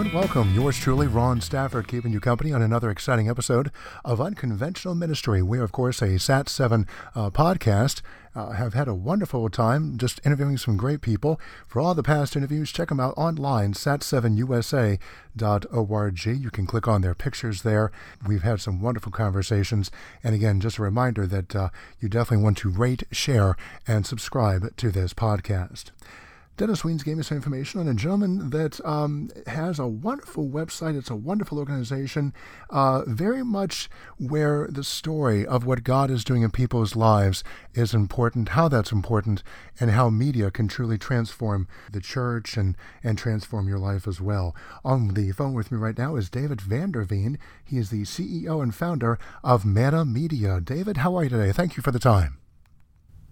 and welcome. Yours truly, Ron Stafford, keeping you company on another exciting episode of Unconventional Ministry. We're, of course, a SAT7 uh, podcast. Uh, have had a wonderful time just interviewing some great people. For all the past interviews, check them out online, sat7usa.org. You can click on their pictures there. We've had some wonderful conversations. And again, just a reminder that uh, you definitely want to rate, share, and subscribe to this podcast. Dennis Weens gave me some information on a gentleman that um, has a wonderful website. It's a wonderful organization, uh, very much where the story of what God is doing in people's lives is important, how that's important, and how media can truly transform the church and, and transform your life as well. On the phone with me right now is David Vanderveen. He is the CEO and founder of Manna Media. David, how are you today? Thank you for the time.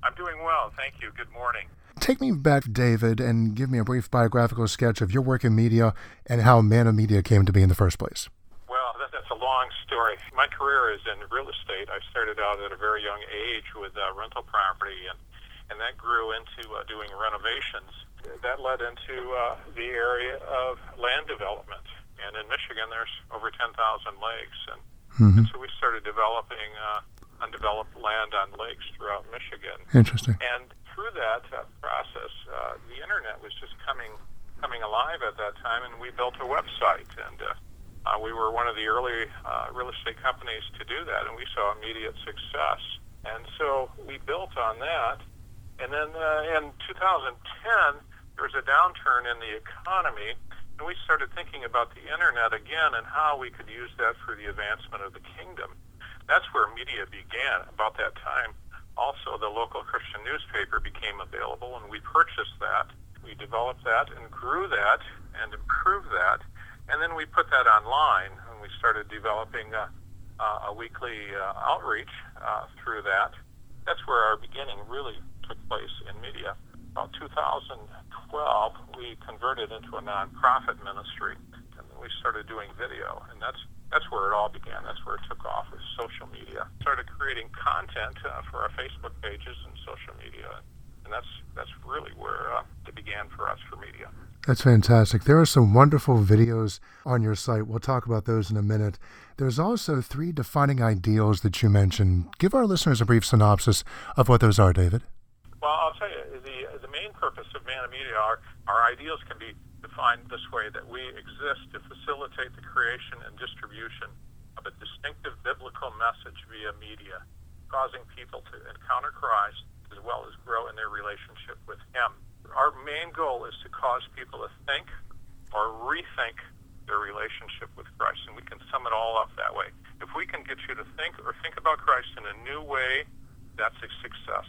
I'm doing well. Thank you. Good morning. Take me back, David, and give me a brief biographical sketch of your work in media and how Manna Media came to be in the first place. Well, that's a long story. My career is in real estate. I started out at a very young age with uh, rental property, and, and that grew into uh, doing renovations. That led into uh, the area of land development. And in Michigan, there's over 10,000 lakes. And, mm-hmm. and so we started developing uh, undeveloped land on lakes throughout Michigan. Interesting. And through that uh, process, uh, the internet was just coming coming alive at that time, and we built a website. And uh, uh, we were one of the early uh, real estate companies to do that, and we saw immediate success. And so we built on that. And then uh, in 2010, there was a downturn in the economy, and we started thinking about the internet again and how we could use that for the advancement of the kingdom. That's where media began about that time also the local Christian newspaper became available, and we purchased that. We developed that and grew that and improved that, and then we put that online, and we started developing a, a weekly uh, outreach uh, through that. That's where our beginning really took place in media. About 2012, we converted into a nonprofit ministry, and we started doing video, and that's that's where it all began. That's where it took off with social media. Started creating content uh, for our Facebook pages and social media, and that's that's really where uh, it began for us for media. That's fantastic. There are some wonderful videos on your site. We'll talk about those in a minute. There's also three defining ideals that you mentioned. Give our listeners a brief synopsis of what those are, David. Well, I'll tell you, the, the main purpose of Manna Media, our, our ideals can be defined this way that we exist to facilitate the creation and distribution of a distinctive biblical message via media, causing people to encounter Christ as well as grow in their relationship with Him. Our main goal is to cause people to think or rethink their relationship with Christ, and we can sum it all up that way. If we can get you to think or think about Christ in a new way, that's a success.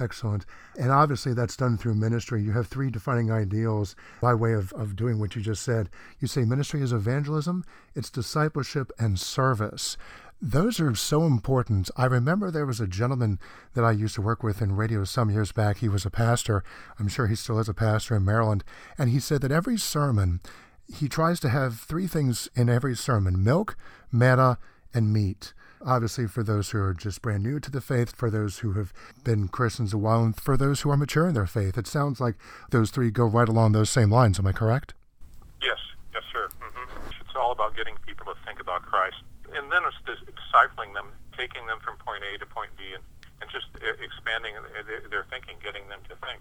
Excellent. And obviously, that's done through ministry. You have three defining ideals by way of, of doing what you just said. You say ministry is evangelism, it's discipleship, and service. Those are so important. I remember there was a gentleman that I used to work with in radio some years back. He was a pastor. I'm sure he still is a pastor in Maryland. And he said that every sermon, he tries to have three things in every sermon milk, manna, and meat obviously for those who are just brand new to the faith, for those who have been Christians a while, and for those who are mature in their faith. It sounds like those three go right along those same lines. Am I correct? Yes, yes, sir. Mm-hmm. It's all about getting people to think about Christ, and then it's discipling them, taking them from point A to point B, and, and just expanding their thinking, getting them to think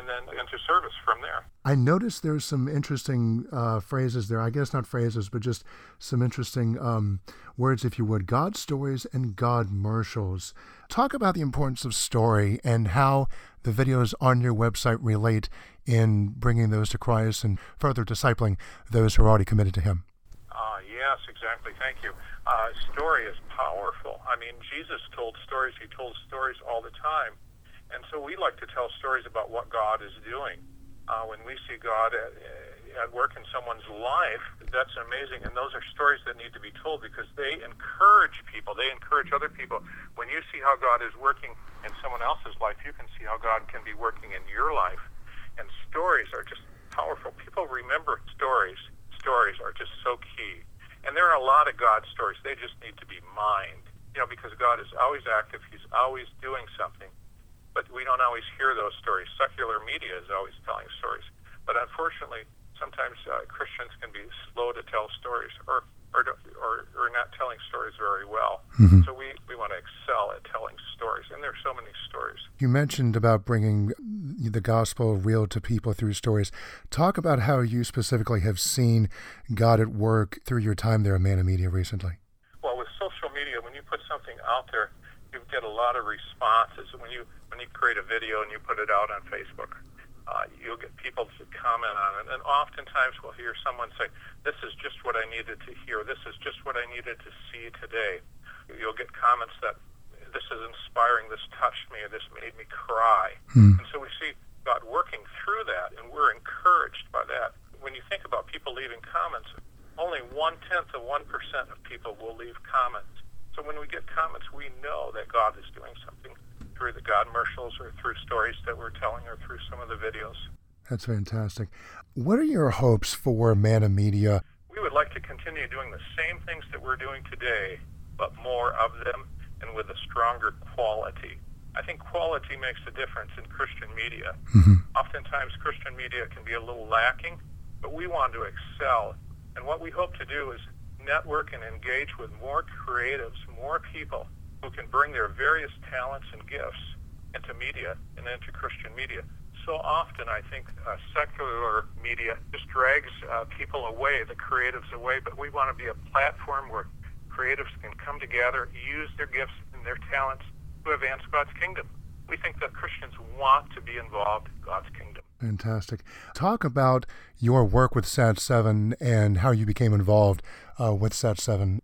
and then into service from there. I noticed there's some interesting uh, phrases there. I guess not phrases, but just some interesting um, words, if you would. God stories and God commercials. Talk about the importance of story and how the videos on your website relate in bringing those to Christ and further discipling those who are already committed to Him. Uh, yes, exactly. Thank you. Uh, story is powerful. I mean, Jesus told stories. He told stories all the time and so we like to tell stories about what God is doing. Uh, when we see God at, at work in someone's life, that's amazing. And those are stories that need to be told because they encourage people. They encourage other people. When you see how God is working in someone else's life, you can see how God can be working in your life. And stories are just powerful. People remember stories. Stories are just so key. And there are a lot of God stories. They just need to be mined. You know, because God is always active. He's always doing something but we don't always hear those stories. Secular media is always telling stories. But unfortunately, sometimes uh, Christians can be slow to tell stories or or, or, or not telling stories very well. Mm-hmm. So we, we want to excel at telling stories, and there's so many stories. You mentioned about bringing the gospel real to people through stories. Talk about how you specifically have seen God at work through your time there at Manna Media recently. Well, with social media, when you put something out there, you get a lot of responses. When you when you create a video and you put it out on Facebook, uh, you'll get people to comment on it. And oftentimes we'll hear someone say, this is just what I needed to hear. This is just what I needed to see today. You'll get comments that this is inspiring, this touched me, this made me cry. Hmm. And so we see God working through that, and we're encouraged by that. When you think about people leaving comments, only one tenth of one percent of people will leave comments. So when we get comments, we know that God is doing something through the God commercials or through stories that we're telling or through some of the videos. That's fantastic. What are your hopes for Manna Media? We would like to continue doing the same things that we're doing today, but more of them and with a stronger quality. I think quality makes a difference in Christian media. Mm-hmm. Oftentimes, Christian media can be a little lacking, but we want to excel. And what we hope to do is network and engage with more creatives, more people who can bring their various talents and gifts into media and into Christian media. So often, I think uh, secular media just drags uh, people away, the creatives away, but we want to be a platform where creatives can come together, use their gifts and their talents to advance God's kingdom. We think that Christians want to be involved in God's kingdom. Fantastic. Talk about your work with Sat 7 and how you became involved uh, with Sat 7.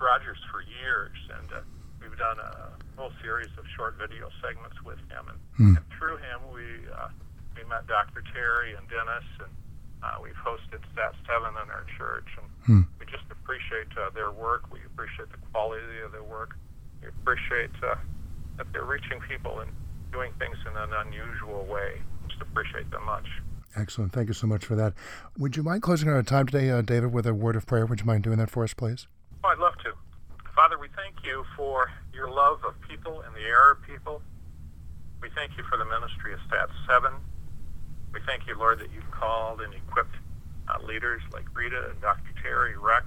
Rogers for years, and uh, we've done a whole series of short video segments with him. And, mm. and through him, we uh, we met Dr. Terry and Dennis, and uh, we've hosted Sat Seven in our church, and mm. we just appreciate uh, their work. We appreciate the quality of their work. We appreciate uh, that they're reaching people and doing things in an unusual way. Just appreciate them much. Excellent. Thank you so much for that. Would you mind closing our time today, uh, David, with a word of prayer? Would you mind doing that for us, please? Oh, I'd love to. Father, we thank you for your love of people and the Arab people. We thank you for the ministry of Sat 7. We thank you, Lord, that you've called and equipped uh, leaders like Rita and Dr. Terry, Rex,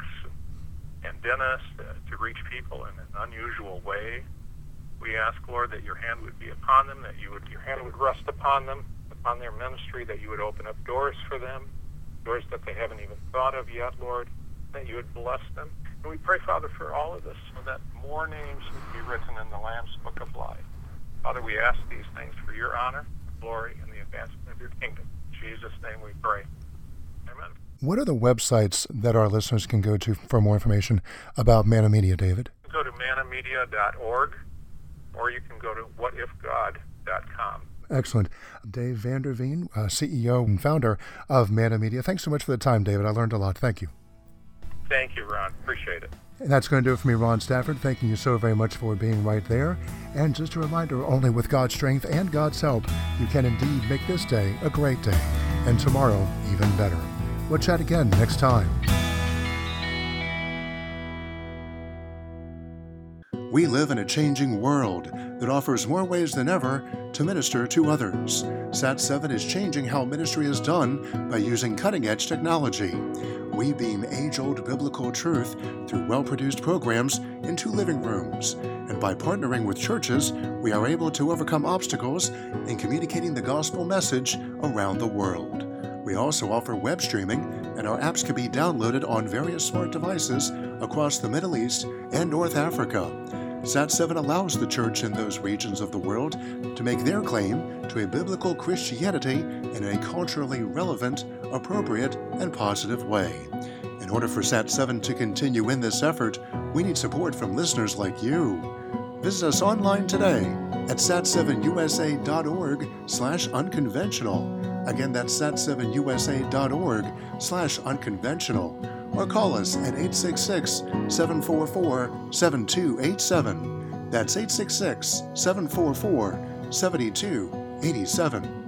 and Dennis uh, to reach people in an unusual way. We ask, Lord, that your hand would be upon them, that you would, your hand would rest upon them, on their ministry, that you would open up doors for them, doors that they haven't even thought of yet, Lord, that you would bless them. And we pray, Father, for all of us so that more names would be written in the Lamb's Book of Life. Father, we ask these things for your honor, glory, and the advancement of your kingdom. In Jesus' name we pray. Amen. What are the websites that our listeners can go to for more information about Manna Media, David? Go to manamedia.org or you can go to whatifgod.com. Excellent. Dave Vanderveen, uh, CEO and founder of Manna Media. Thanks so much for the time, David. I learned a lot. Thank you. Thank you, Ron. Appreciate it. And that's going to do it for me, Ron Stafford. Thanking you so very much for being right there. And just a reminder only with God's strength and God's help, you can indeed make this day a great day, and tomorrow even better. We'll chat again next time. We live in a changing world that offers more ways than ever to minister to others. SAT7 is changing how ministry is done by using cutting edge technology. We beam age old biblical truth through well produced programs into living rooms. And by partnering with churches, we are able to overcome obstacles in communicating the gospel message around the world. We also offer web streaming, and our apps can be downloaded on various smart devices across the Middle East and North Africa. SAT7 allows the church in those regions of the world to make their claim to a biblical Christianity in a culturally relevant, appropriate, and positive way. In order for SAT7 to continue in this effort, we need support from listeners like you. Visit us online today at sat7usa.org slash unconventional. Again, that's sat7usa.org slash unconventional or call us at 866 744 7287. That's 866 744 7287.